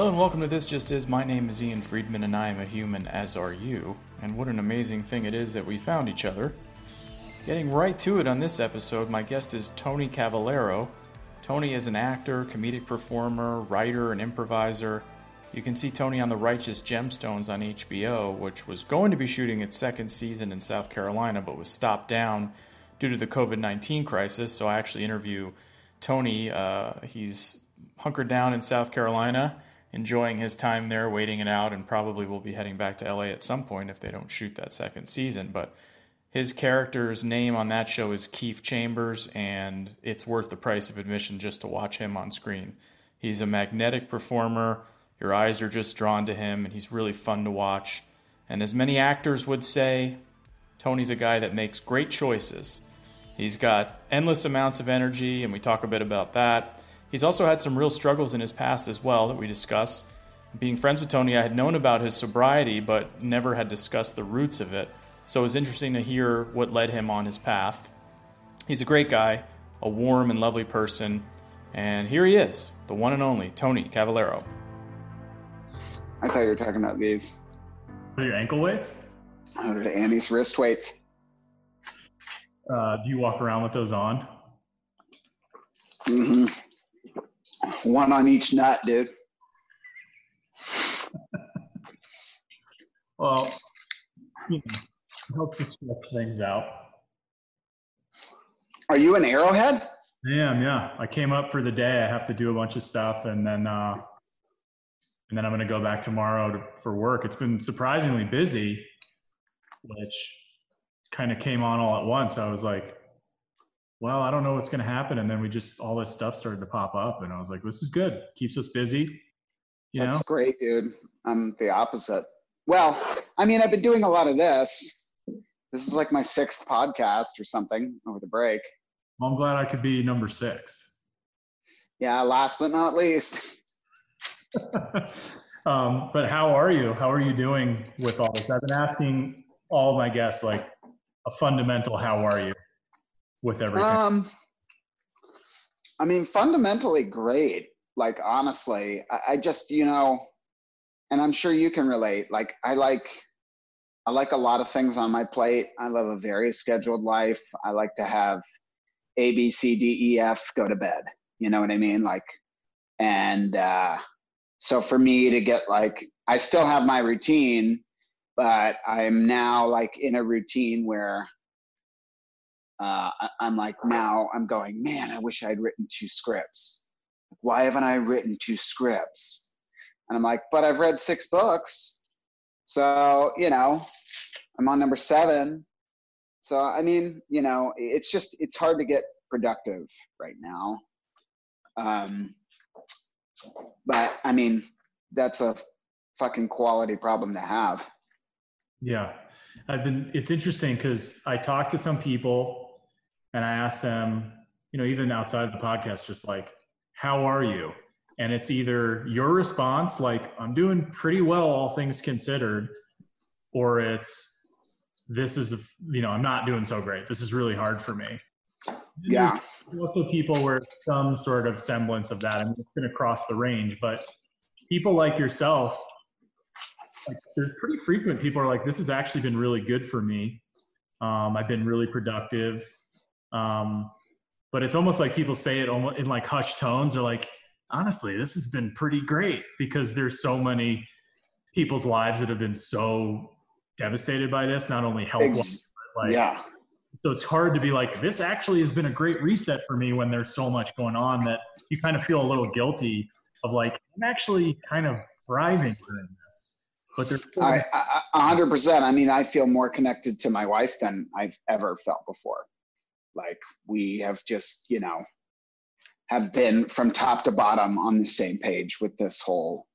Hello and welcome to This Just Is. My name is Ian Friedman and I am a human, as are you. And what an amazing thing it is that we found each other. Getting right to it on this episode, my guest is Tony Cavalero. Tony is an actor, comedic performer, writer, and improviser. You can see Tony on The Righteous Gemstones on HBO, which was going to be shooting its second season in South Carolina but was stopped down due to the COVID 19 crisis. So I actually interview Tony. Uh, he's hunkered down in South Carolina, enjoying his time there, waiting it out, and probably will be heading back to LA at some point if they don't shoot that second season. But his character's name on that show is Keith Chambers, and it's worth the price of admission just to watch him on screen. He's a magnetic performer your eyes are just drawn to him, and he's really fun to watch. And as many actors would say, Tony's a guy that makes great choices. He's got endless amounts of energy, and we talk a bit about that. He's also had some real struggles in his past as well that we discuss. Being friends with Tony, I had known about his sobriety, but never had discussed the roots of it. So it was interesting to hear what led him on his path. He's a great guy, a warm and lovely person, and here he is, the one and only Tony Cavalero. I thought you were talking about these. Are your ankle weights? Oh, the Annie's wrist weights. Uh, do you walk around with those on? Mm-hmm. One on each nut, dude. well, you know, it helps to stretch things out. Are you an arrowhead? I am, yeah. I came up for the day. I have to do a bunch of stuff, and then uh, and then I'm going to go back tomorrow to, for work. It's been surprisingly busy, which kind of came on all at once. I was like, well, I don't know what's going to happen. And then we just, all this stuff started to pop up. And I was like, this is good. Keeps us busy. You That's know? great, dude. I'm the opposite. Well, I mean, I've been doing a lot of this. This is like my sixth podcast or something over the break. Well, I'm glad I could be number six. Yeah, last but not least. um, but how are you? How are you doing with all this? I've been asking all my guests like a fundamental how are you with everything? Um, I mean, fundamentally great. Like honestly, I, I just you know, and I'm sure you can relate. Like I like I like a lot of things on my plate. I live a very scheduled life. I like to have A, B, C, D, E, F, go to bed. You know what I mean? Like, and uh, so for me to get like i still have my routine but i'm now like in a routine where uh, i'm like now i'm going man i wish i'd written two scripts. Why haven't i written two scripts? And i'm like but i've read six books. So you know i'm on number seven. So i mean you know it's just it's hard to get productive right now. Um, but I mean, that's a fucking quality problem to have. Yeah. I've been, it's interesting because I talked to some people and I asked them, you know, even outside of the podcast, just like, how are you? And it's either your response, like, I'm doing pretty well, all things considered, or it's, this is, you know, I'm not doing so great. This is really hard for me. Yeah. There's also people where some sort of semblance of that. I mean, it's going to cross the range, but people like yourself, like, there's pretty frequent people are like, this has actually been really good for me. Um, I've been really productive. Um, but it's almost like people say it almost in like hushed tones. They're like, honestly, this has been pretty great because there's so many people's lives that have been so devastated by this, not only health wise, but like yeah so it's hard to be like this actually has been a great reset for me when there's so much going on that you kind of feel a little guilty of like i'm actually kind of thriving during this but there's so I, I, 100% i mean i feel more connected to my wife than i've ever felt before like we have just you know have been from top to bottom on the same page with this whole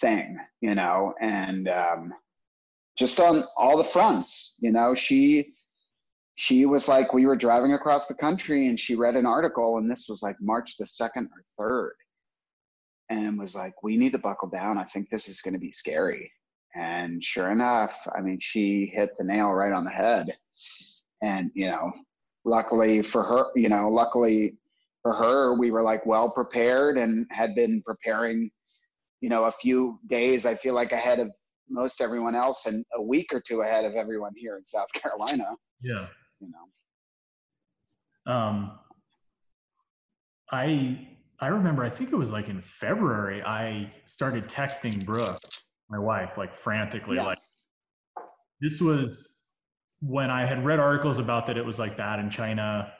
thing you know and um just on all the fronts you know she she was like, we were driving across the country and she read an article, and this was like March the 2nd or 3rd, and was like, we need to buckle down. I think this is going to be scary. And sure enough, I mean, she hit the nail right on the head. And, you know, luckily for her, you know, luckily for her, we were like well prepared and had been preparing, you know, a few days, I feel like ahead of most everyone else and a week or two ahead of everyone here in South Carolina. Yeah. You know. Um, I I remember I think it was like in February I started texting Brooke, my wife, like frantically, Yeah. like this was when I had read articles about that it was like bad in China.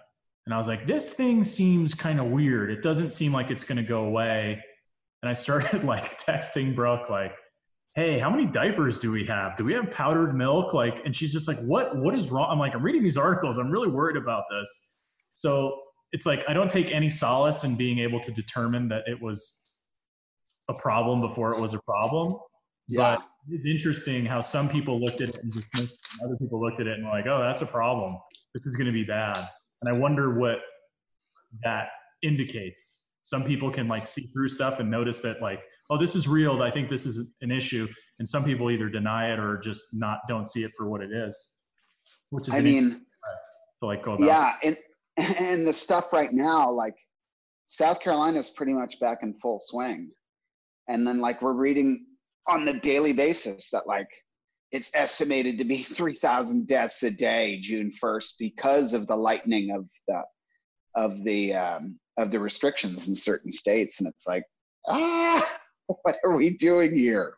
And I was like, this thing seems kind of weird. It doesn't seem like it's gonna go away. And I started like texting Brooke, like, hey, how many diapers do we have? Do we have powdered milk? Like, and she's just like, what, what is wrong? I'm like, I'm reading these articles. I'm really worried about this. So it's like, I don't take any solace in being able to determine that it was a problem before it was a problem. Yeah. But it's interesting how some people looked at it and dismissed it, and other people looked at it and were like, oh, that's a problem. This is going to be bad. And I wonder what that indicates. Some people can like see through stuff and notice that like, oh, this is real. I think this is an issue. And some people either deny it or just not don't see it for what it is. Which is I mean, to like go about. yeah, and and the stuff right now, like South Carolina is pretty much back in full swing. And then like we're reading on the daily basis that like it's estimated to be 3,000 deaths a day June 1st because of the lightening of the of the um, of the restrictions in certain states, and it's like ah, what are we doing here?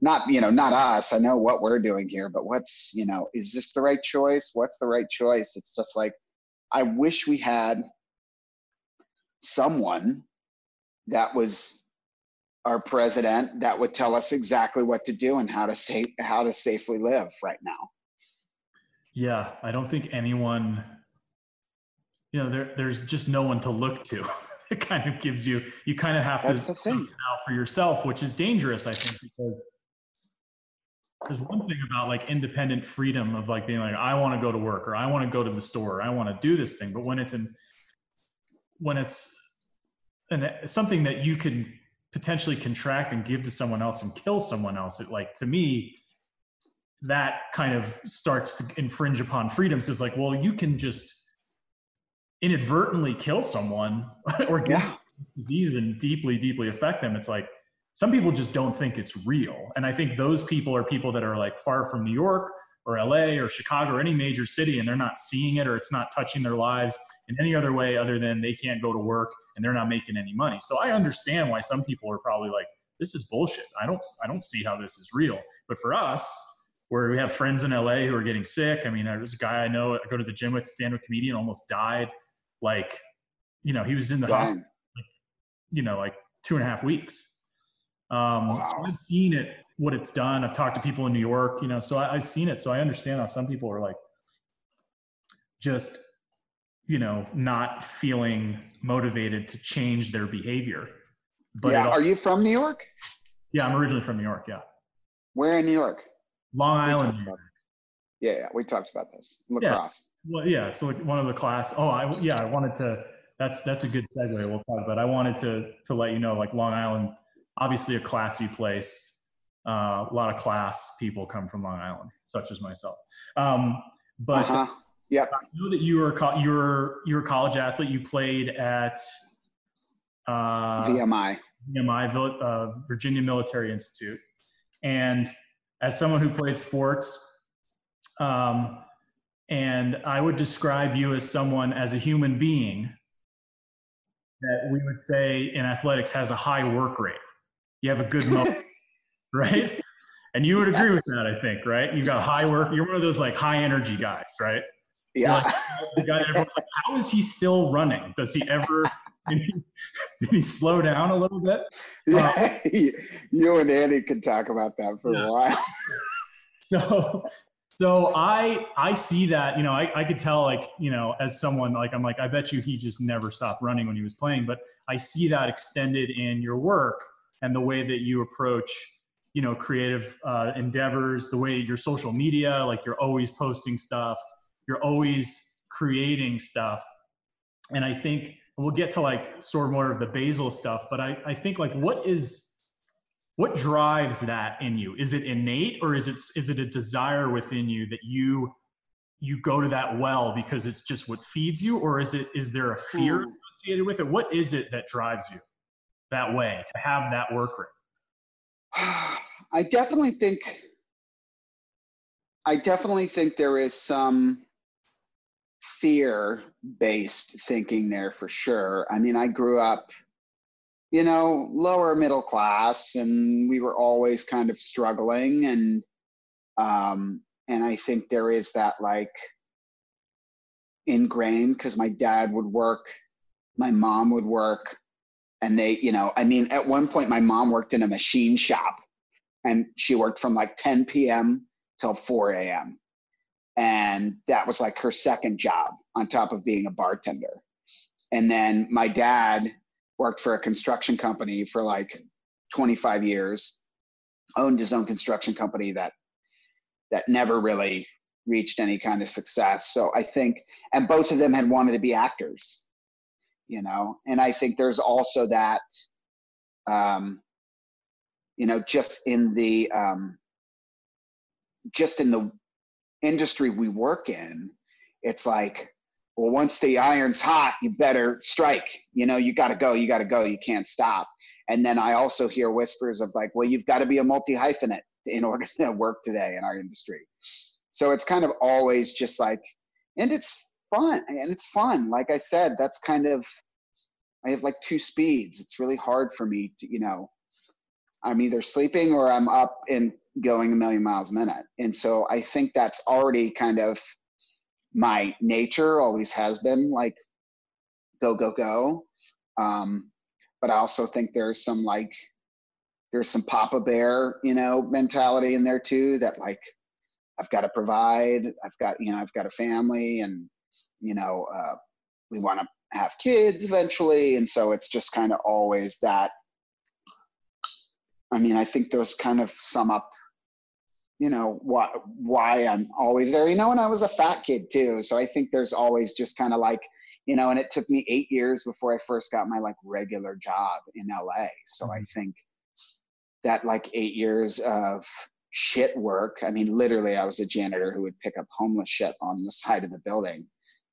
Not you know, not us. I know what we're doing here, but what's you know, is this the right choice? What's the right choice? It's just like I wish we had someone that was our president that would tell us exactly what to do and how to say how to safely live right now. Yeah, I don't think anyone, you know, there, there's just no one to look to. it kind of gives you, you kind of have That's to out for yourself, which is dangerous, I think, because there's one thing about like independent freedom of like being like, I want to go to work or I want to go to the store, or I want to do this thing. But when it's in, when it's and something that you can potentially contract and give to someone else and kill someone else, it like to me, that kind of starts to infringe upon freedoms. Is like well you can just inadvertently kill someone or get Yeah. disease and deeply deeply affect them. It's like some people just don't think it's real. And i think those people are people that are like far from new york or la or chicago or any major city and they're not seeing it or it's not touching their lives in any other way other than they can't go to work and they're not making any money so i understand why some people are probably like this is bullshit i don't i don't see how this is real but for us where we have friends in LA who are getting sick. I mean, there's a guy I know I go to the gym with, stand-up comedian, almost died. Like, you know, he was in the hospital, Dang. you know, like two and a half weeks. Um, So I've seen it, what it's done. I've talked to people in New York, you know, so I, I've seen it. So I understand how some people are like, just, you know, not feeling motivated to change their behavior. But yeah. Are you from New York? yeah, I'm originally from New York. Yeah, Where in New York? Long Island. Yeah, yeah, we talked about this. Yeah. Lacrosse. Well, yeah. So like one of the class. Oh, I yeah. I wanted to. That's that's a good segue. We'll talk. But I wanted to to let you know, like Long Island, obviously a classy place. Uh, a lot of class people come from Long Island, such as myself. Um, but uh-huh. Yep. I know that you were a co- you were you were a college athlete. You played at uh, VMI. VMI, uh, Virginia Military Institute. And as someone who played sports, um, and I would describe you as someone, as a human being, that we would say in athletics has a high work rate. You have a good motor, right? And you would agree with that, I think, right? You've got high work. You're one of those like high energy guys, right? Yeah. the guy everyone's like, how is he still running? Does he ever? Did he, did he slow down a little bit? yeah. you and Andy can talk about that for Yeah. a while. so so i i see that you know I, I could tell like you know as someone like i'm like i bet you he just never stopped running when he was playing but i see that extended in your work and the way that you approach you know creative uh, endeavors the way your social media like you're always posting stuff you're always creating stuff. And i think we'll get to like sort of more of the basal stuff but i i think like what is what drives that in you? Is it innate or is it is it a desire within you that you you go to that well because it's just what feeds you or is it is there a fear Hmm. associated with it? What is it that drives you that way to have that work rate I definitely think I definitely think there is some fear based thinking there for sure. I mean, I grew up, you know, lower middle class and we were always kind of struggling and um and I think there is that like ingrained because my dad would work, my mom would work, and they, you know, I mean, at one point my mom worked in a machine shop and she worked from like 10 p.m. till 4 a.m. And that was like her second job on top of being a bartender. And then my dad worked for a construction company for like 25 years, owned his own construction company that that never really reached any kind of success. So I think, and both of them had wanted to be actors, you know, and I think there's also that, um, you know, just in the, um, just in the industry we work in, it's like, well, once the iron's hot, you better strike. You know, you got to go, you got to go, you can't stop. And then I also hear whispers of like, well, you've got to be a multi hyphenate in order to work today in our industry. So it's kind of always just like, and it's fun, and it's fun. Like I said, that's kind of, I have like two speeds. It's really hard for me to, you know, I'm either sleeping or I'm up and going a million miles a minute. And so I think that's already kind of my nature, always has been like go, go, go. Um, but I also think there's some like, there's some Papa Bear, you know, mentality in there too that like I've got to provide, I've got, you know, I've got a family and, you know, uh, we want to have kids eventually. And so it's just kind of always that I mean, I think those kind of sum up, you know, why why I'm always there. You know, when I was a fat kid too, so I think there's always just kind of like, you know, and it took me eight years before I first got my like regular job in LA. So mm-hmm. I think that like eight years of shit work. I mean, literally, I was a janitor who would pick up homeless shit on the side of the building.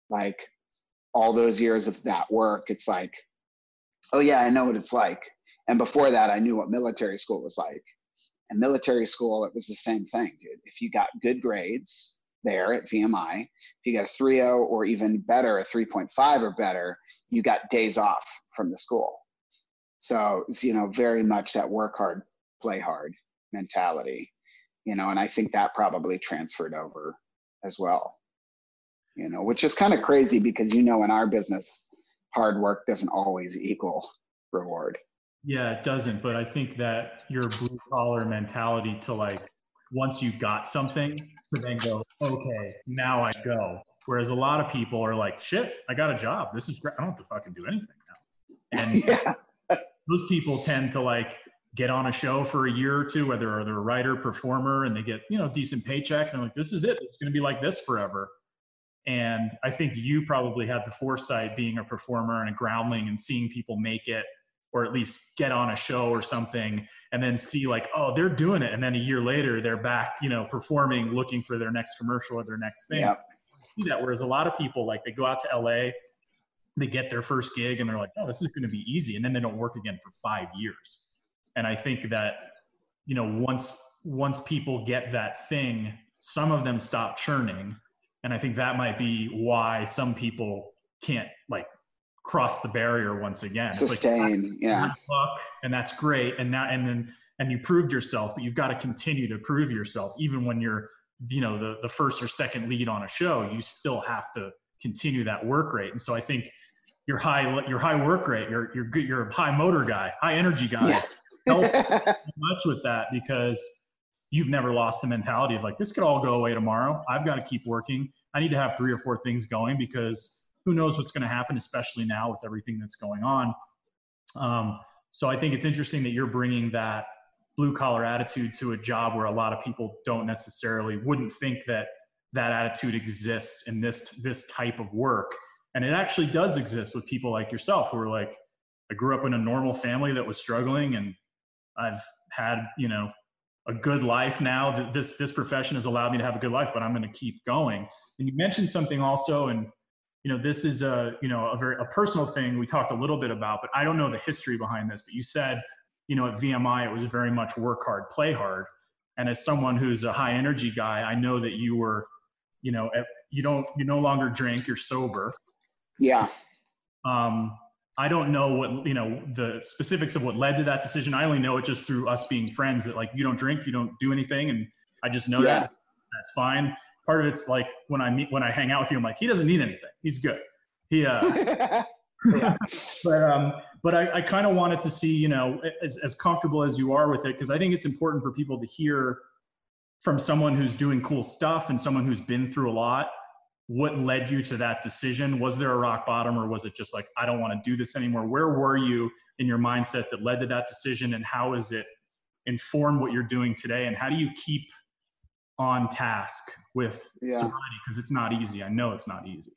Like all those years of that work, it's like, oh yeah, I know what it's like and before that, I knew what military school was like. And military school, it was the same thing, dude. If you got good grades there at VMI, if you got a 3.0 or even better, a 3.5 or better, you got days off from the school. So it's, you know, very much that work hard, play hard mentality, you know, and I think that probably transferred over as well, you know, which is kind of crazy because, you know, in our business, hard work doesn't always equal reward. Yeah, it doesn't. But I think that your blue collar mentality to like, once you got something, to then go, okay, now I go. Whereas a lot of people are like, shit, I got a job. This is great. I don't have to fucking do anything now. And yeah. those people tend to like get on a show for a year or two, whether they're a writer, performer, and they get, you know, decent paycheck. And they're like, this is it. It's going to be like this forever. And I think you probably had the foresight being a performer and a groundling and seeing people make it or at least get on a show or something and then see like oh they're doing it. And then a year later they're back you know performing looking for their next commercial or their next thing. See that. Whereas a lot of people like they go out to la they get their first gig and they're like oh this is going to be easy. And then they don't work again for five years. And i think that you know once once people get that thing some of them stop churning. And i think that might be why some people can't like cross the barrier once again. Sustain, like, yeah. And that's great. And now, and then, and you proved yourself, but you've got to continue to prove yourself, even when you're, you know, the the first or second lead on a show. You still have to continue that work rate. And so I think your high your high work rate, you're you're good, you're a high motor guy, high energy guy. Yeah. much with that because you've never lost the mentality of like this could all go away tomorrow. I've got to keep working. I need to have three or four things going because who knows what's going to happen, especially now with everything that's going on. Um, so I think it's interesting that you're bringing that blue collar attitude to a job where a lot of people don't necessarily wouldn't think that that attitude exists in this this type of work. And it actually does exist with people like yourself who are like i grew up in a normal family that was struggling and i've had you know a good life now. This this profession has allowed me to have a good life but i'm going to keep going. And you mentioned something also and you know this is a you know a very a personal thing we talked a little bit about but i don't know the history behind this but you said you know, at VMI, it was very much work hard, play hard. And as someone who's a high energy guy, I know that you were, you know, you don't, you no longer drink, you're sober. Yeah. Um, I don't know what, you know, the specifics of what led to that decision. I only know it just through us being friends that like, you don't drink, you don't do anything. And I just know yeah. that that's fine. Part of it's like when I meet, when I hang out with you, I'm like, he doesn't need anything. He's good. He, uh, but um, but I, I kind of wanted to see, you know, as, as comfortable as you are with it, because I think it's important for people to hear from someone who's doing cool stuff and someone who's been through a lot. What led you to that decision? Was there a rock bottom, or was it just like I don't want to do this anymore? Where were you in your mindset that led to that decision, and how is it informed what you're doing today? And how do you keep on task with yeah. sobriety? Because it's not easy. I know it's not easy.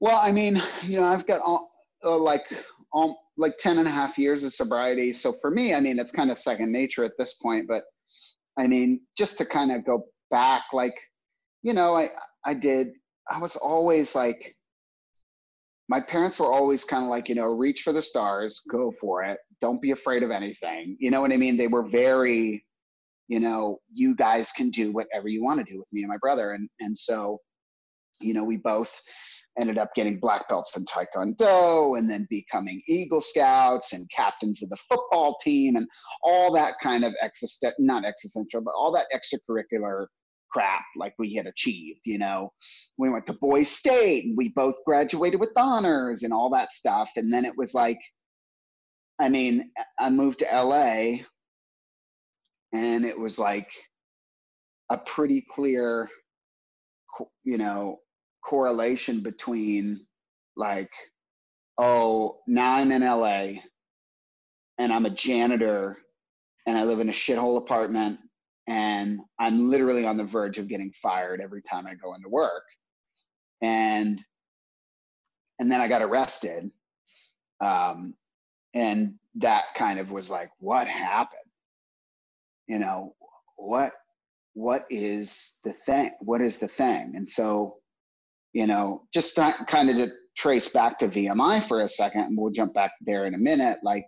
Well, I mean, you know, I've got all, uh, like um, like 10 and a half years of sobriety. So for me, I mean, it's kind of second nature at this point. But I mean, just to kind of go back, like, you know, I I did. I was always like, my parents were always kind of like, you know, reach for the stars, go for it, don't be afraid of anything. You know what I mean? They were very, you know, you guys can do whatever you want to do with me and my brother, and and so, you know, we both ended up getting black belts in taekwondo and then becoming eagle scouts and captains of the football team and all that kind of existent not existential but all that extracurricular crap like we had achieved you know. We went to boys state and we both graduated with honors and all that stuff. And then it was like i mean i moved to la and it was like a pretty clear you know correlation between like, oh, now I'm in LA and I'm a janitor and I live in a shithole apartment and I'm literally on the verge of getting fired every time I go into work. And and then I got arrested. Um, and that kind of was like, what happened? You know, what what is the thing? What is the thing? And so you know, just kind of to trace back to VMI for a second, and we'll jump back there in a minute. Like,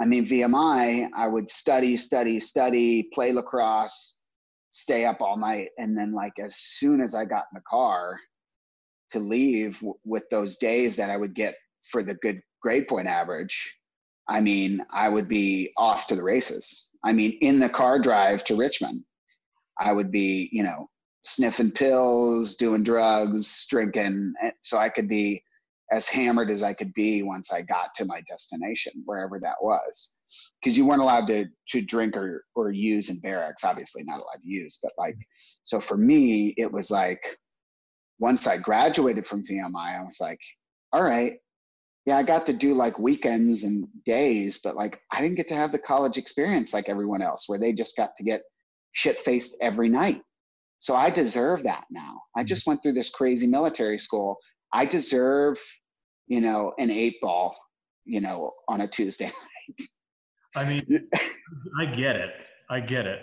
I mean, VMI, I would study, study, study, play lacrosse, stay up all night. And then, like, as soon as I got in the car to leave w- with those days that I would get for the good grade point average, I mean, I would be off to the races. I mean, in the car drive to Richmond, I would be, you know, sniffing pills, doing drugs, drinking, eh, so I could be as hammered as I could be once I got to my destination, wherever that was. Because you weren't allowed to to drink or or use in barracks, obviously not allowed to use, but like so for me, it was like once I graduated from VMI, I was like, all right, yeah, I got to do like weekends and days, but like I didn't get to have the college experience like everyone else, where they just got to get shit faced every night so I deserve that now. I mm-hmm. just went through this crazy military school. I deserve, you know, an eight ball, you know, on a Tuesday night. I mean, I get it. I get it.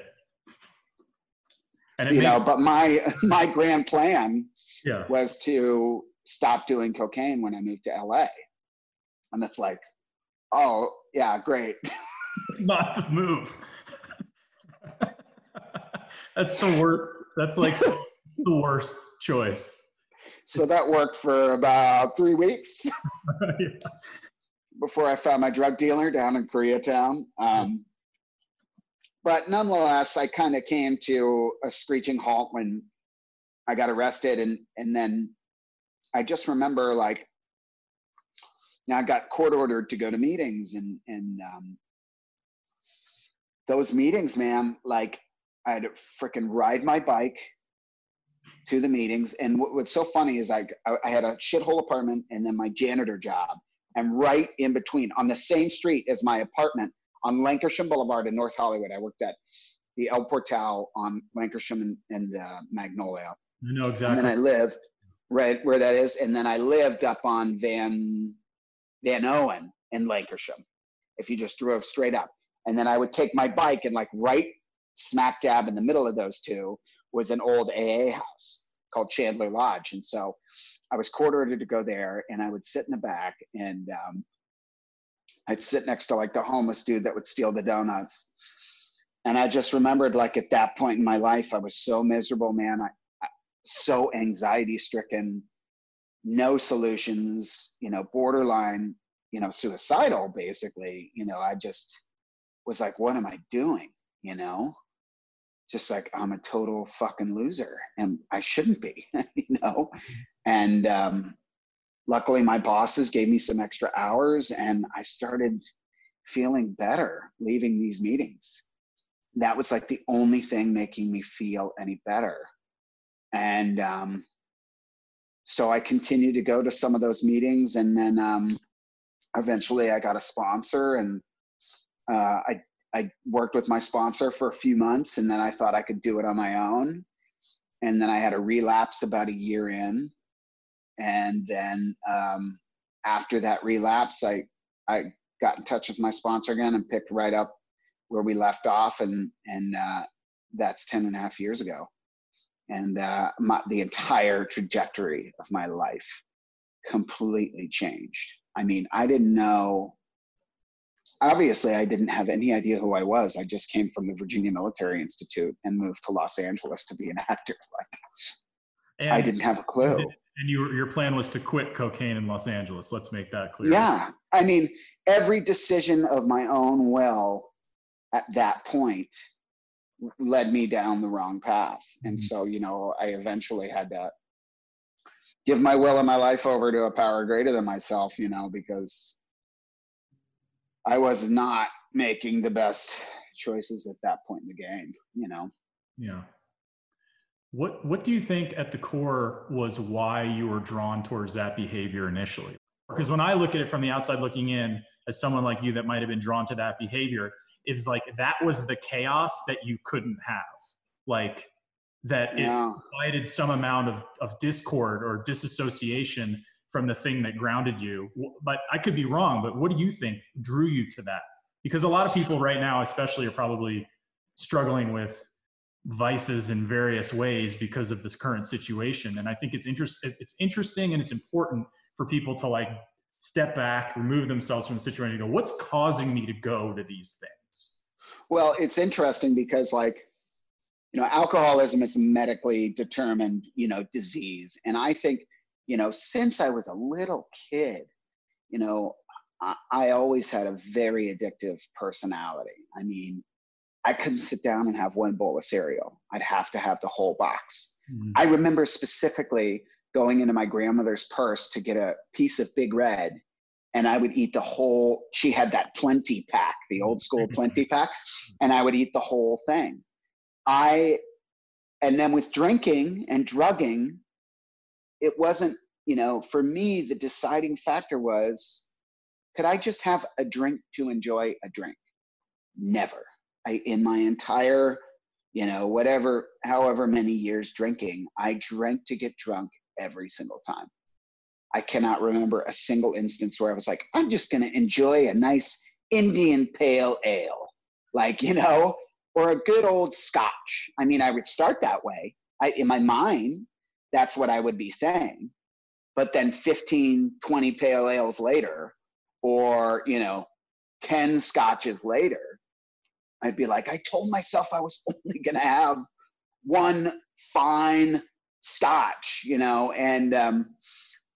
And it you makes- know, but my my grand plan yeah. was to stop doing cocaine when I moved to LA. And it's like, oh yeah, great. not the move. That's the worst. That's like the worst choice. So that worked for about three weeks yeah. before I found my drug dealer down in Koreatown. Um, but nonetheless, I kind of came to a screeching halt when I got arrested, and and then I just remember like, now I got court ordered to go to meetings, and and um, those meetings, man, like I had to freaking ride my bike to the meetings. And what, what's so funny is I, I had a shithole apartment and then my janitor job. And right in between, on the same street as my apartment on Lankershim Boulevard in North Hollywood, I worked at the El Portal on Lankershim and, and uh, Magnolia. I know exactly. And then I lived right where that is. And then I lived up on Van Van Owen in Lankershim, If you just drove straight up. And then I would take my bike and like right smack dab in the middle of those two was an old AA house called Chandler Lodge. And so I was court ordered to go there and I would sit in the back and um, I'd sit next to like the homeless dude that would steal the donuts. And I just remembered like at that point in my life, I was so miserable, man. I, I so anxiety stricken, no solutions, you know, borderline, you know, suicidal basically. You know, I just was like, what am I doing? You know? Just like I'm a total fucking loser and I shouldn't be, you know? And um luckily my bosses gave me some extra hours and I started feeling better leaving these meetings. That was like the only thing making me feel any better. And um, so I continued to go to some of those meetings and then um, eventually I got a sponsor and uh, I, I worked with my sponsor for a few months and then I thought I could do it on my own. And then I had a relapse about a year in and then um, after that relapse, I I got in touch with my sponsor again and picked right up where we left off, and and uh, that's 10 and a half years ago, and uh, my, the entire trajectory of my life completely changed. I mean, I didn't know. Obviously, I didn't have any idea who I was. I just came from the Virginia Military Institute and moved to Los Angeles to be an actor. Like, and I didn't have a clue. And your your plan was to quit cocaine in Los Angeles. Let's make that clear. Yeah, I mean, every decision of my own will at that point led me down the wrong path, and mm-hmm. so you know, I eventually had to give my will and my life over to a power greater than myself. You know, because I was not making the best choices at that point in the game. You know. Yeah. What what do you think at the core was why you were drawn towards that behavior initially? Because when I look at it from the outside looking in, as someone like you that might have been drawn to that behavior, is like that was the chaos that you couldn't have. Like that it yeah. provided some amount of, of discord or disassociation from the thing that grounded you. But I could be wrong, but what do you think drew you to that? Because a lot of people right now, especially, are probably struggling with vices in various ways because of this current situation and i think it's interest it's interesting and it's important for people to like step back remove themselves from the situation and go what's causing me to go to these things well it's interesting because like you know alcoholism is a medically determined you know disease and i think you know since i was a little kid you know I, I always had a very addictive personality i mean I couldn't sit down and have one bowl of cereal. I'd have to have the whole box. Mm-hmm. I remember specifically going into my grandmother's purse to get a piece of Big Red, and I would eat the whole. She had that plenty pack, the old school plenty pack, and I would eat the whole thing. I, and then with drinking and drugging, it wasn't, you know, for me, the deciding factor was could I just have a drink to enjoy a drink? Never I, in my entire, you know, whatever, however many years drinking, I drank to get drunk every single time. I cannot remember a single instance where I was like, I'm just going to enjoy a nice Indian pale ale, like, you know, or a good old scotch. I mean, I would start that way. I, in my mind, that's what I would be saying. But then 15, 20 pale ales later, or, you know, 10 scotches later, I'd be like, I told myself I was only going to have one fine scotch, you know, and, um,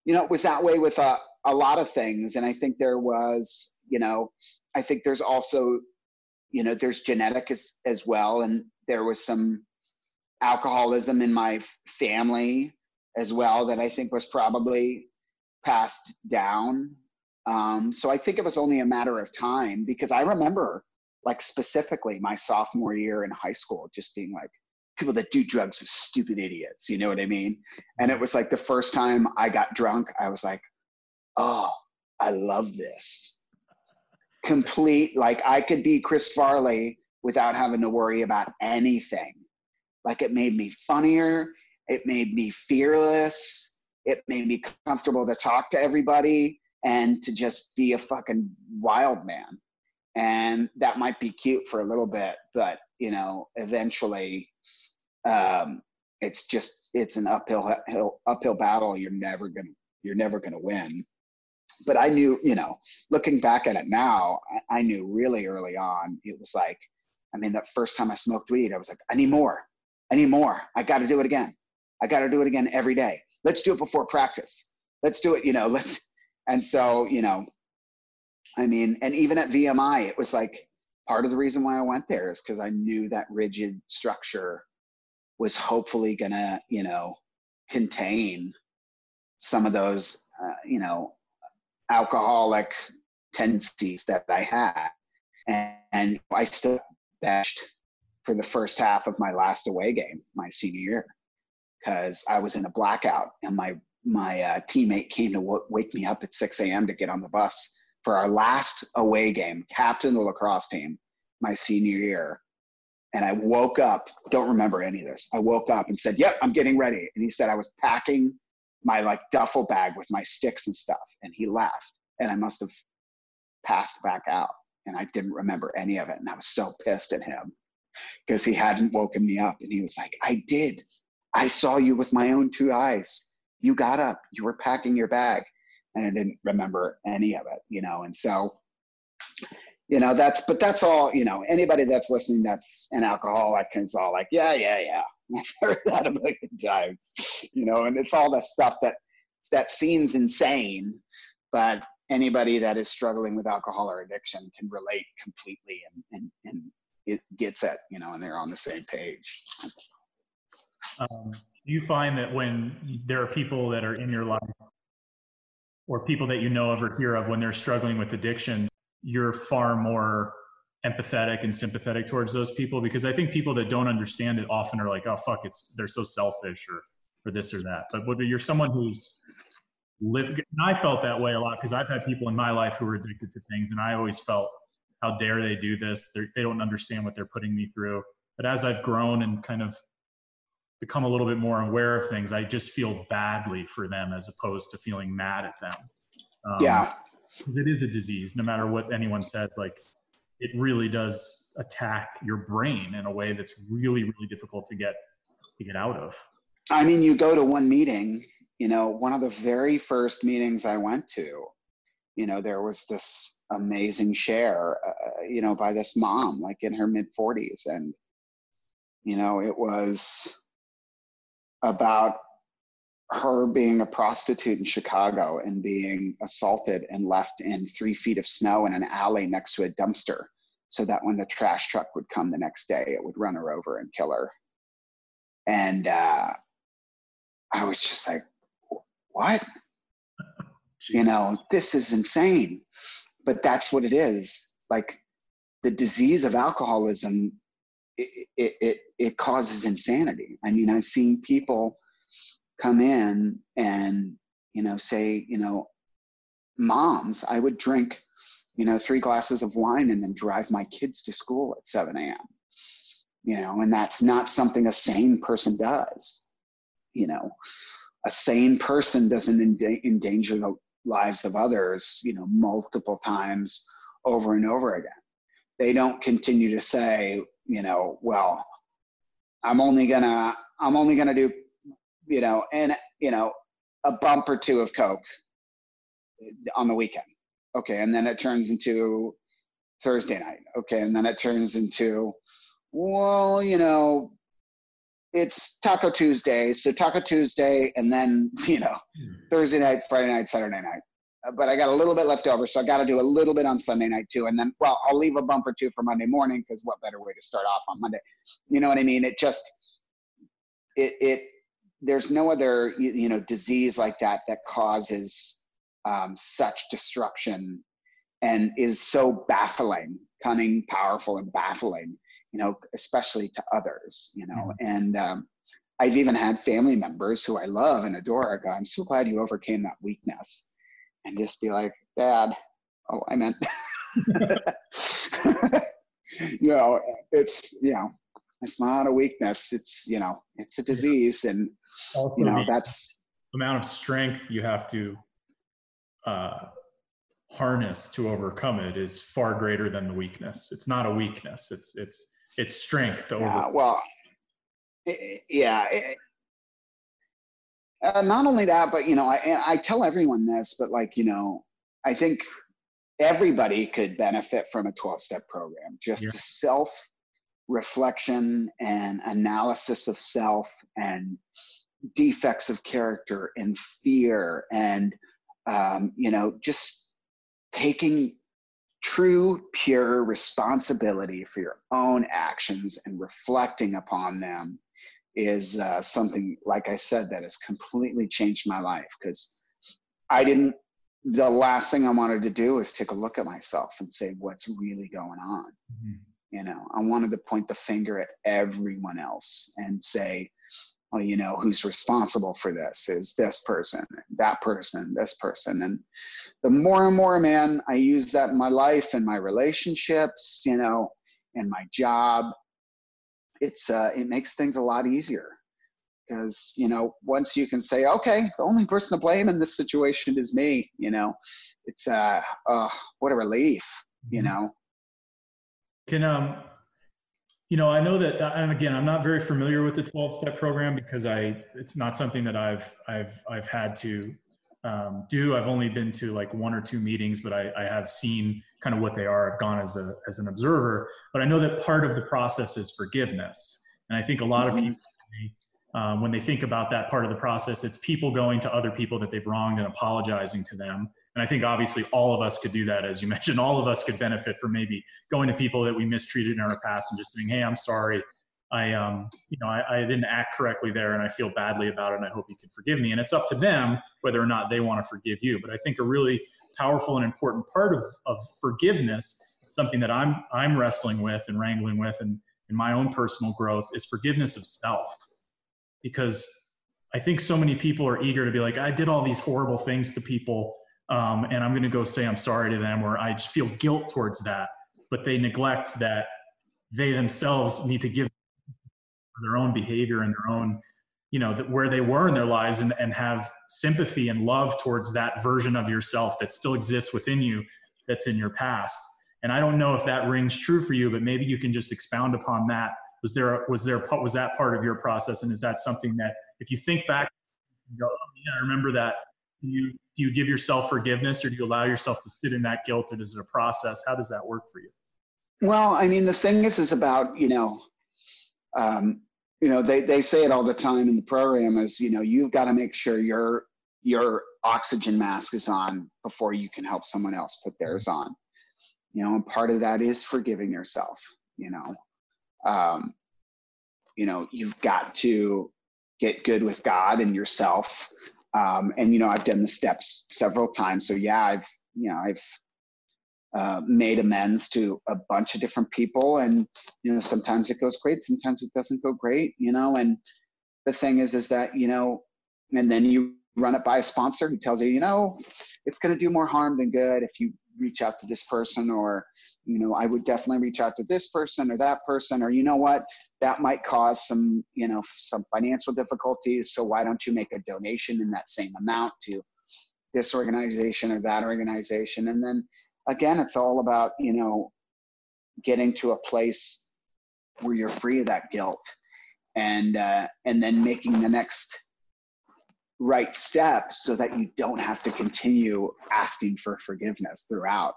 you know, it was that way with a, a lot of things. And I think there was, you know, I think there's also, you know, there's genetic as, as well. And there was some alcoholism in my family as well that I think was probably passed down. Um, so I think it was only a matter of time because I remember like specifically my sophomore year in high school, just being like, people that do drugs are stupid idiots. You know what I mean? And it was like the first time I got drunk, I was like, oh, I love this. Complete, like I could be Chris Farley without having to worry about anything. Like it made me funnier. It made me fearless. It made me comfortable to talk to everybody and to just be a fucking wild man and that might be cute for a little bit but you know eventually um, it's just it's an uphill hill, uphill battle you're never gonna you're never gonna win but I knew, you know, looking back at it now, I, I knew really early on, it was like, I mean, that first time I smoked weed, I was like, I need more. I need more. I got to do it again. I got to do it again every day. Let's do it before practice. Let's do it, you know, let's. And so, you know, I mean, and even at VMI, it was like part of the reason why I went there is because I knew that rigid structure was hopefully going to, you know, contain some of those, uh, you know, alcoholic tendencies that I had. And, and I still bashed for the first half of my last away game, my senior year, because I was in a blackout and my my uh, teammate came to w- wake me up at 6 a.m. to get on the bus for our last away game, captain the lacrosse team, my senior year. And I woke up, don't remember any of this. I woke up and said, Yep, I'm getting ready. And he said I was packing my like duffel bag with my sticks and stuff. And he laughed. And I must have passed back out. And I didn't remember any of it. And I was so pissed at him because he hadn't woken me up. And he was like, I did. I saw you with my own two eyes. You got up, you were packing your bag. And I didn't remember any of it, you know. And so, you know, that's, but that's all, you know, anybody that's listening that's an alcoholic is all like, yeah, yeah, yeah. I've heard that a million times, you know, and it's all that stuff that, that seems insane, but anybody that is struggling with alcohol or addiction can relate completely and, and, and it gets it, you know, and they're on the same page. Um, do you find that when there are people that are in your life or people that you know of or hear of when they're struggling with addiction, you're far more empathetic and sympathetic towards those people? Because I think people that don't understand it often are like, oh, fuck, it's, they're so selfish or, or this or that. But you're someone who's lived, and I felt that way a lot because I've had people in my life who were addicted to things and I always felt how dare they do this? They're, they do not understand what they're putting me through. But as I've grown and kind of become a little bit more aware of things, I just feel badly for them as opposed to feeling mad at them. Um, yeah. Because it is a disease, no matter what anyone says, like it really does attack your brain in a way that's really, really difficult to get to get out of. I mean, you go to one meeting, you know, one of the very first meetings I went to, you know, there was this amazing share, uh, you know, by this mom, like in her mid 40s. And, you know, it was about her being a prostitute in Chicago and being assaulted and left in three feet of snow in an alley next to a dumpster so that when the trash truck would come the next day, it would run her over and kill her. And uh, I was just like, what? you know, this is insane but that's what it is like the disease of alcoholism it, it, it, it causes insanity i mean i've seen people come in and you know say you know moms i would drink you know three glasses of wine and then drive my kids to school at 7 a.m you know and that's not something a sane person does you know a sane person doesn't endanger the lives of others, you know, multiple times over and over again. They don't continue to say, you know, well, I'm only gonna, I'm only gonna do, you know, and you know, a bump or two of Coke on the weekend. Okay, and then it turns into Thursday night. Okay, and then it turns into, well, you know, it's Taco Tuesday. So Taco Tuesday, and then you know hmm. Thursday night, Friday night, Saturday night. Uh, but I got a little bit left over, so I got to do a little bit on Sunday night too. And then, well, I'll leave a bump or two for Monday morning because what better way to start off on Monday? You know what I mean? It just it it there's no other you, you know disease like that that causes um, such destruction and is so baffling, cunning, powerful, and baffling you know, especially to others, you know. Mm-hmm. And um, I've even had family members who I love and adore go, I'm so glad you overcame that weakness. And just be like, Dad, oh, I meant, you know, it's, you know, it's not a weakness. It's, you know, it's a disease. And, also you know, that's amount of strength you have to uh, harness to overcome it is far greater than the weakness. It's not a weakness. It's, it's, its strength over. Yeah, well, it, yeah. It, uh, not only that, but you know, I, I tell everyone this, but like you know, I think everybody could benefit from a 12 step program, just yeah. the self reflection and analysis of self and defects of character and fear and um, you know just taking true pure responsibility for your own actions and reflecting upon them is uh, something like i said that has completely changed my life because i didn't the last thing i wanted to do is take a look at myself and say what's really going on mm-hmm. you know i wanted to point the finger at everyone else and say you know, who's responsible for this is this person, that person, this person. And the more and more, man, I use that in my life and my relationships, you know, and my job. It's uh, it makes things a lot easier because you know once you can say, okay, the only person to blame in this situation is me. You know, it's uh, uh what a relief. You mm-hmm. know. Can um you know, I know that, and again, I'm not very familiar with the 12 step program because I, it's not something that I've, I've, I've had to um, do. I've only been to like one or two meetings, but I, I have seen kind of what they are. I've gone as a, as an observer, but I know that part of the process is forgiveness. And I think a lot mm-hmm. of people, um, when they think about that part of the process, it's people going to other people that they've wronged and apologizing to them and I think obviously all of us could do that, as you mentioned. All of us could benefit from maybe going to people that we mistreated in our past and just saying, "Hey, I'm sorry. I, um, you know, I, I didn't act correctly there, and I feel badly about it, and I hope you can forgive me." And it's up to them whether or not they want to forgive you. But I think a really powerful and important part of, of forgiveness, something that I'm I'm wrestling with and wrangling with, and in my own personal growth, is forgiveness of self, because I think so many people are eager to be like, I did all these horrible things to people um, and I'm going to go say I'm sorry to them, or I feel guilt towards that. But they neglect that they themselves need to give their own behavior and their own, you know, where they were in their lives and, and have sympathy and love towards that version of yourself that still exists within you that's in your past. And I don't know if that rings true for you, but maybe you can just expound upon that. Was there was there was that part of your process, and is that something that if you think back, you go, oh, yeah, I remember that do you do you give yourself forgiveness or do you allow yourself to sit in that guilt? And is it a process? How does that work for you? Well i mean the thing is is about you know um, you know they, they say it all the time in the program is you know you've got to make sure your your oxygen mask is on before you can help someone else put theirs on. You know and part of that is forgiving yourself you know. Um, you know you've got to get good with god and yourself um, and you know, I've done the steps several times. So yeah, I've you know, I've uh, made amends to a bunch of different people, and you know, sometimes it goes great, sometimes it doesn't go great. You know, and the thing is, is that you know, and then you run it by a sponsor who tells you, you know, it's going to do more harm than good if you reach out to this person or you know i would definitely reach out to this person or that person or you know what? That might cause some you know some financial difficulties so why don't you make a donation in that same amount to this organization or that organization? And then again it's all about you know getting to a place where you're free of that guilt and uh, and then making the next right step so that you don't have to continue asking for forgiveness throughout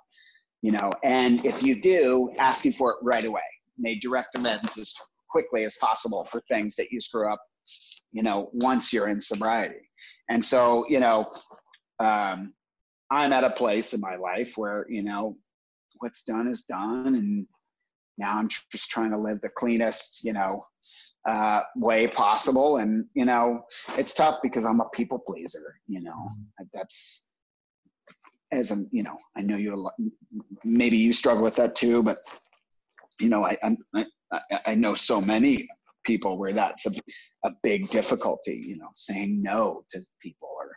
you know and if you do asking for it right away. Make direct amends as quickly as possible for things that you screw up you know once you're in sobriety. And so you know um, i'm at a place in my life where you know what's done is done and now i'm just trying to live the cleanest you know uh, way possible. And you know it's tough because i'm a people pleaser you know. Mm-hmm. that's as a you know i know you maybe you struggle with that too but you know i i i know so many people where that's a, a big difficulty you know saying no to people or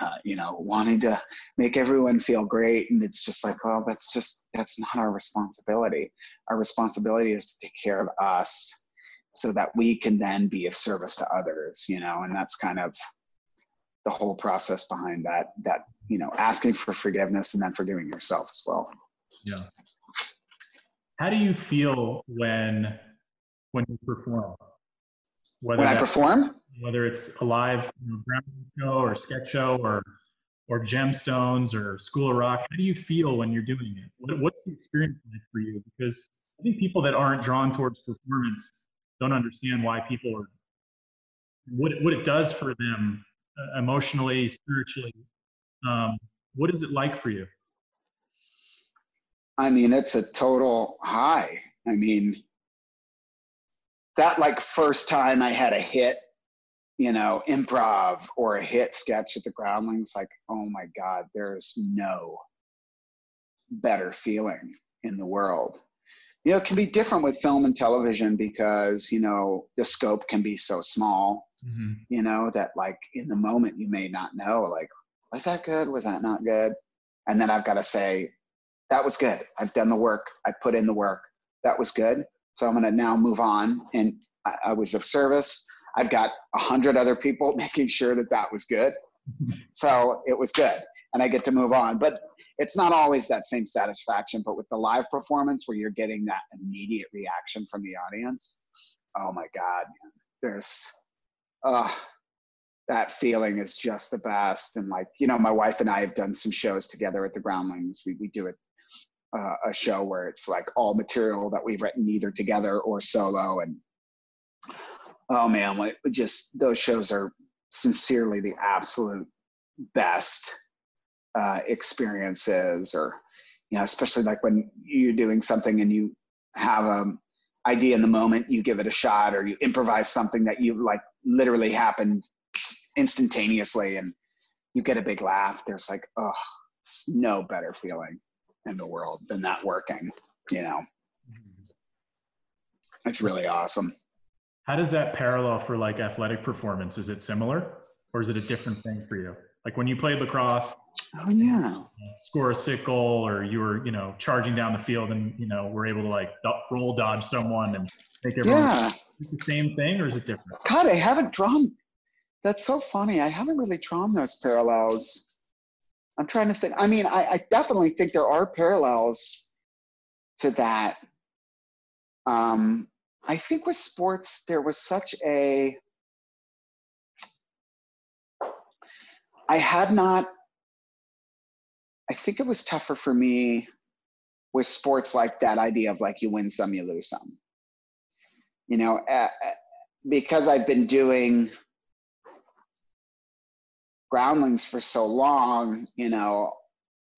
uh, you know wanting to make everyone feel great. And it's just like well that's just that's not our responsibility. Our responsibility is to take care of us so that we can then be of service to others you know and that's kind of the whole process behind that that you know asking for forgiveness and then forgiving yourself as well yeah. How do you feel when when you perform? Whether when i perform? Whether it's a live you know, show or sketch show or or gemstones or school of rock how do you feel when you're doing it? What, what's the experience like for you? Because i think people that aren't drawn towards performance don't understand why people are what, what it does for them uh, emotionally spiritually. Um, what is it like for you i mean it's a total high i mean that like first time i had a hit you know, improv or a hit sketch at the Groundlings, like, oh my God, there's no better feeling in the world. You know, it can be different with film and television because, you know, the scope can be so small, mm-hmm. you know, that like in the moment you may not know, like, was that good? Was that not good? And then I've got to say, that was good. I've done the work. I put in the work. That was good. So I'm going to now move on. And I, I was of service. I've got a hundred other people making sure that that was good. so it was good and I get to move on. But it's not always that same satisfaction. But with the live performance where you're getting that immediate reaction from the audience, oh my God, man, there's, uh, that feeling is just the best. And like, you know, my wife and I have done some shows together at the Groundlings. We, we do it, uh, a show where it's like all material that we've written either together or solo. And oh man, like just those shows are sincerely the absolute best uh, experiences or you know especially like when you're doing something and you have a idea in the moment you give it a shot or you improvise something that you like literally happened instantaneously and you get a big laugh there's like oh no better feeling in the world than that working you know mm-hmm. it's really awesome how does that parallel for like athletic performance? Is it similar or is it a different thing for you? Like when you played lacrosse, oh yeah, score a sick goal, or you were you know charging down the field and you know were able to like roll dodge someone and make everyone. Yeah. the same thing or is it different? God, I haven't drawn. That's so funny. I haven't really drawn those parallels. I'm trying to think. I mean, I, I definitely think there are parallels to that. Um, I think with sports, there was such a. I had not. I think it was tougher for me with sports like that idea of like you win some, you lose some. You know, uh, because I've been doing groundlings for so long, you know,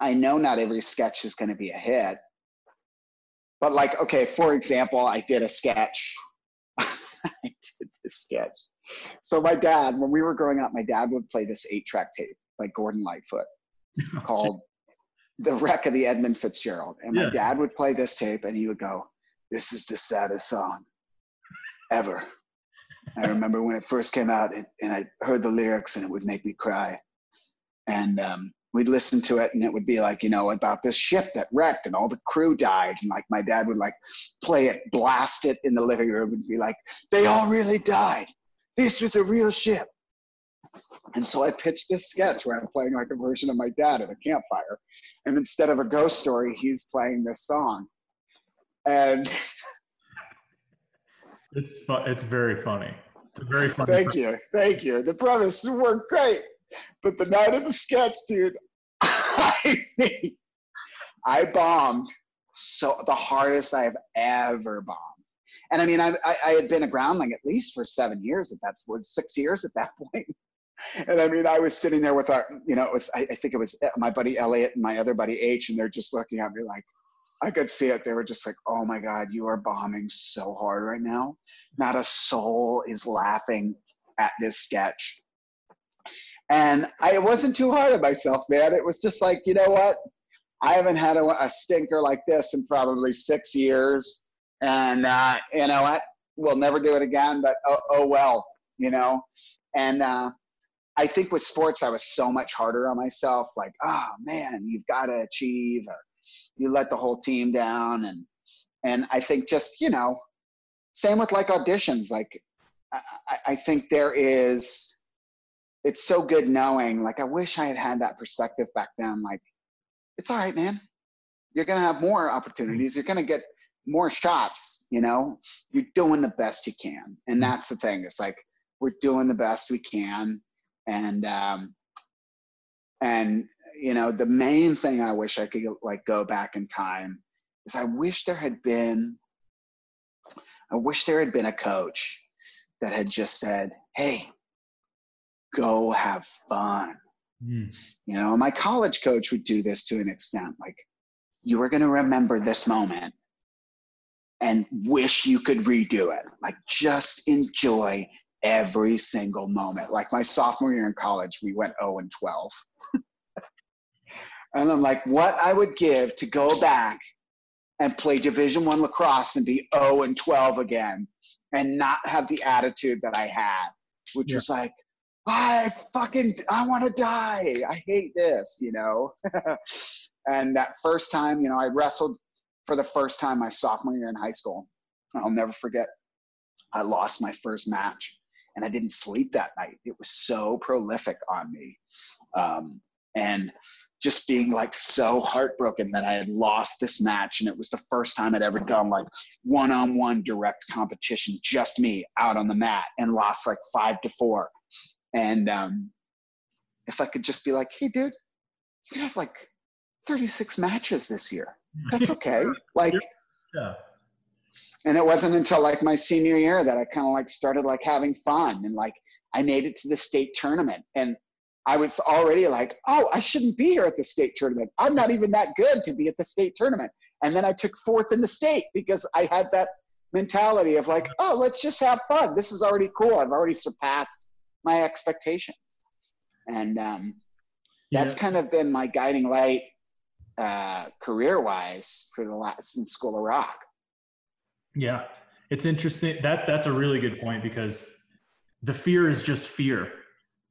I know not every sketch is going to be a hit. But like okay for example i did a sketch. I did this sketch. So my dad when we were growing up my dad would play this eight track tape by gordon lightfoot oh, called the wreck of the edmund fitzgerald. And my yeah. dad would play this tape and he would go this is the saddest song ever i remember when it first came out and, and i heard the lyrics and it would make me cry and um, we'd listen to it and it would be like, you know, about this ship that wrecked and all the crew died. And like my dad would like play it, blast it in the living room and be like, they all really died. This was a real ship. And so I pitched this sketch where I'm playing like a version of my dad at a campfire. And instead of a ghost story, he's playing this song. And it's fu- it's very funny. It's very funny. Thank you. Thank you. The premise worked great. But the night of the sketch, dude, I mean, I bombed so the hardest I've ever bombed. And I mean, I, I, I had been a groundling at least for seven years. At that was six years at that point. And I mean, I was sitting there with our, you know, it was I, I think it was my buddy Elliot and my other buddy H, and they're just looking at me like, I could see it. They were just like, "Oh my God, you are bombing so hard right now. Not a soul is laughing at this sketch." And I wasn't too hard on myself, man. It was just like, you know what? I haven't had a, a stinker like this in probably six years. And uh, you know what? We'll never do it again, but oh, oh well, you know? And uh, I think with sports, I was so much harder on myself. Like, oh man, you've got to achieve, or you let the whole team down. And, and I think just, you know, same with like auditions. Like, I, I think there is, it's so good knowing like i wish i had had that perspective back then. Like it's all right man. You're gonna have more opportunities. You're gonna get more shots you know? You're doing the best you can. And mm-hmm. that's the thing. It's like we're doing the best we can. And um And you know, the main thing I wish I could like go back in time is I wish there had been I wish there had been a coach that had just said, "Hey, go have fun." Mm. You know, my college coach would do this to an extent. Like, you are going to remember this moment and wish you could redo it. Like, just enjoy every single moment. Like my sophomore year in college, we went 0 and 12. and I'm like, what I would give to go back and play Division One lacrosse and be 0 and 12 again, and not have the attitude that I had, which yeah. was like, I fucking I want to die. I hate this, you know. and that first time, you know, I wrestled for the first time my sophomore year in high school. I'll never forget. I lost my first match, and I didn't sleep that night. It was so prolific on me, um, and just being like so heartbroken that I had lost this match, and it was the first time I'd ever done like one-on-one direct competition, just me out on the mat, and lost like five to four and um, if I could just be like, hey, dude, you have like 36 matches this year. That's okay. like, yeah. And it wasn't until like my senior year that I kind of like started like having fun and like I made it to the state tournament and I was already like, oh, I shouldn't be here at the state tournament. I'm not even that good to be at the state tournament. And then I took fourth in the state because I had that mentality of like, oh, let's just have fun. This is already cool. I've already surpassed my expectations. And um, yeah. that's kind of been my guiding light uh, career wise for the last in School of Rock. Yeah, it's interesting. That that's a really good point because the fear is just fear,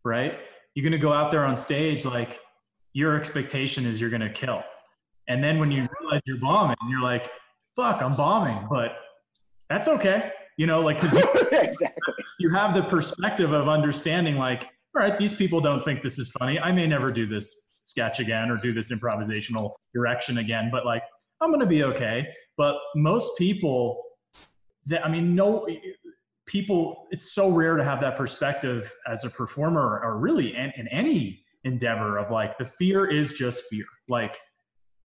right? You're gonna go out there on stage like your expectation is you're gonna kill, and then when you realize you're bombing, you're like, "Fuck, I'm bombing," but that's okay you know like because you, exactly. you have the perspective of understanding like all right these people don't think this is funny. I may never do this sketch again or do this improvisational direction again but like i'm gonna be okay. But most people that i mean no people it's so rare to have that perspective as a performer or really in, in any endeavor of like the fear is just fear like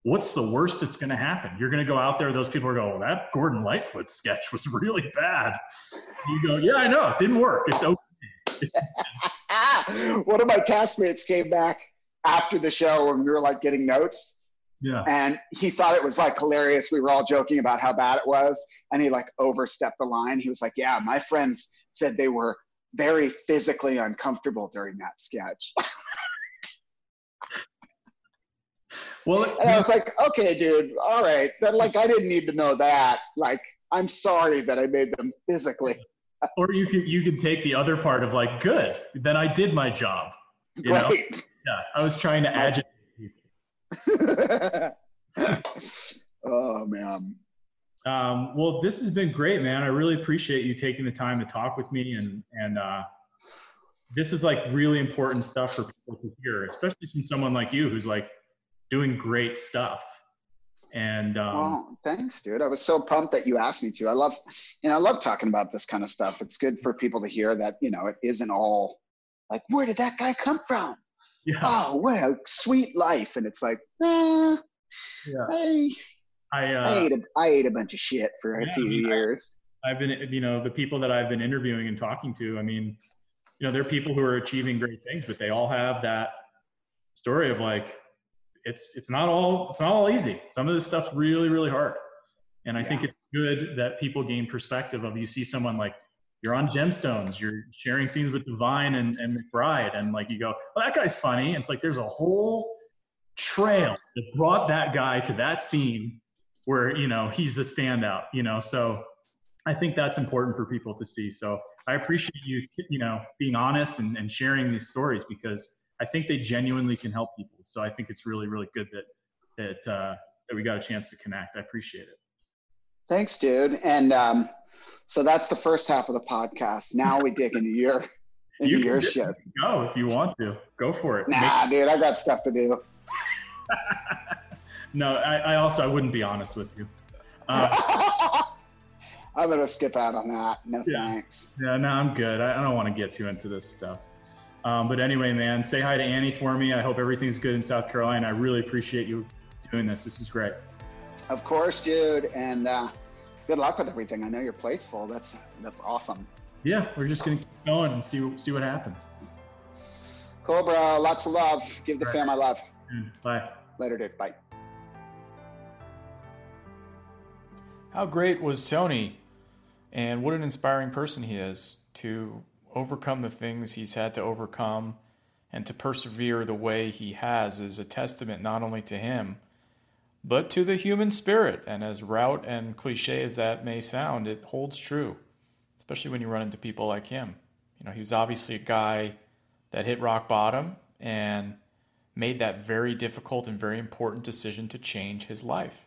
what's the worst that's going to happen? You're going to go out there, those people are going, well, that Gordon Lightfoot sketch was really bad. You go, yeah, I know, it didn't work. It's okay. One of my castmates came back after the show and we were like getting notes. Yeah. And he thought it was like hilarious. We were all joking about how bad it was. And he like overstepped the line. He was like, yeah, my friends said they were very physically uncomfortable during that sketch. Well, and I was like, okay, dude, all right. But like, I didn't need to know that. Like, I'm sorry that I made them physically. or you could you could take the other part of like, good, then I did my job. You right. know? Yeah, I was trying to agitate oh man. Um, well, this has been great, man. I really appreciate you taking the time to talk with me, and and uh, this is like really important stuff for people to hear, especially from someone like you who's like doing great stuff. And um, well, thanks, dude. I was so pumped that you asked me to. I love, you know, I love talking about this kind of stuff. It's good for people to hear that, you know, it isn't all like, where did that guy come from? Yeah. Oh, what a sweet life. And it's like, eh, yeah. I, I, uh, I, ate a, I ate a bunch of shit for yeah, a few I mean, years. I've been, you know, the people that I've been interviewing and talking to, I mean, you know, they're people who are achieving great things, but they all have that story of like, it's it's not all it's not all easy. Some of this stuff's really really hard, and I yeah. think it's good that people gain perspective of you see someone like you're on Gemstones, you're sharing scenes with DeVine and, and McBride, and like you go, well that guy's funny. And it's like there's a whole trail that brought that guy to that scene where you know he's the standout. You know, so I think that's important for people to see. So I appreciate you you know being honest and, and sharing these stories because I think they genuinely can help people. So I think it's really, really good that that uh, that we got a chance to connect. I appreciate it. Thanks, dude. And um, so that's the first half of the podcast. Now we dig into your into you your shit. Go if you want to. Go for it. Nah, Make- dude, I got stuff to do. no, I, I, also I wouldn't be honest with you. Uh, I'm gonna skip out on that. No yeah. thanks. Yeah, no, I'm good. I, I don't want to get too into this stuff. Um, but anyway, man, say hi to Annie for me. I hope everything's good in South Carolina. I really appreciate you doing this. This is great. Of course, dude. And uh, good luck with everything. I know your plate's full. That's that's awesome. Yeah, we're just gonna keep going and see see what happens. Cobra. Lots of love. Give the Right. fam my love. Mm, bye. Later, dude. Bye. How great was Tony? And what an inspiring person he is to overcome the things he's had to overcome and to persevere the way he has is a testament not only to him, but to the human spirit. And as route and cliche as that may sound, it holds true, especially when you run into people like him. You know, he was obviously a guy that hit rock bottom and made that very difficult and very important decision to change his life.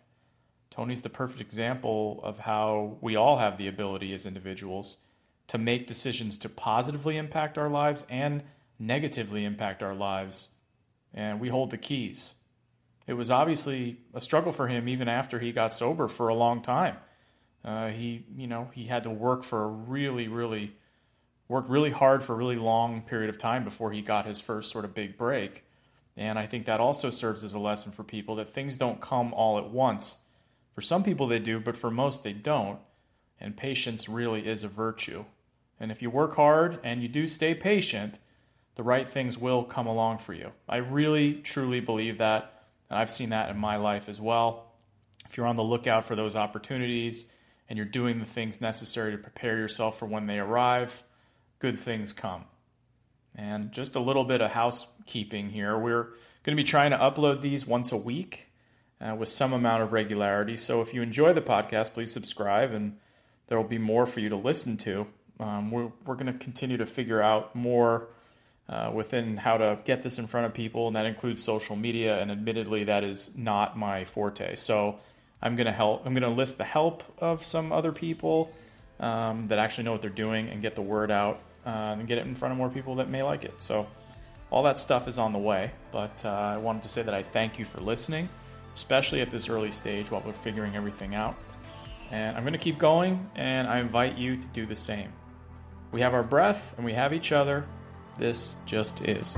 Tony's the perfect example of how we all have the ability as individuals to make decisions to positively impact our lives and negatively impact our lives. And we hold the keys. It was obviously a struggle for him even after he got sober for a long time. Uh, he, you know, he had to work for a really, really, work really hard for a really long period of time before he got his first sort of big break. And I think that also serves as a lesson for people that things don't come all at once. For some people, they do, but for most, they don't. And patience really is a virtue. And if you work hard and you do stay patient, the right things will come along for you. I really, truly believe that. And I've seen that in my life as well. If you're on the lookout for those opportunities and you're doing the things necessary to prepare yourself for when they arrive, good things come. And just a little bit of housekeeping here. We're going to be trying to upload these once a week uh, with some amount of regularity. So if you enjoy the podcast, please subscribe, and there will be more for you to listen to. Um, we're we're going to continue to figure out more uh, within how to get this in front of people, and that includes social media. And admittedly, that is not my forte. So I'm going to help. I'm going to list the help of some other people um, that actually know what they're doing and get the word out uh, and get it in front of more people that may like it. So all that stuff is on the way. But uh, I wanted to say that I thank you for listening, especially at this early stage while we're figuring everything out. And I'm going to keep going, and I invite you to do the same. We have our breath and we have each other. This just is.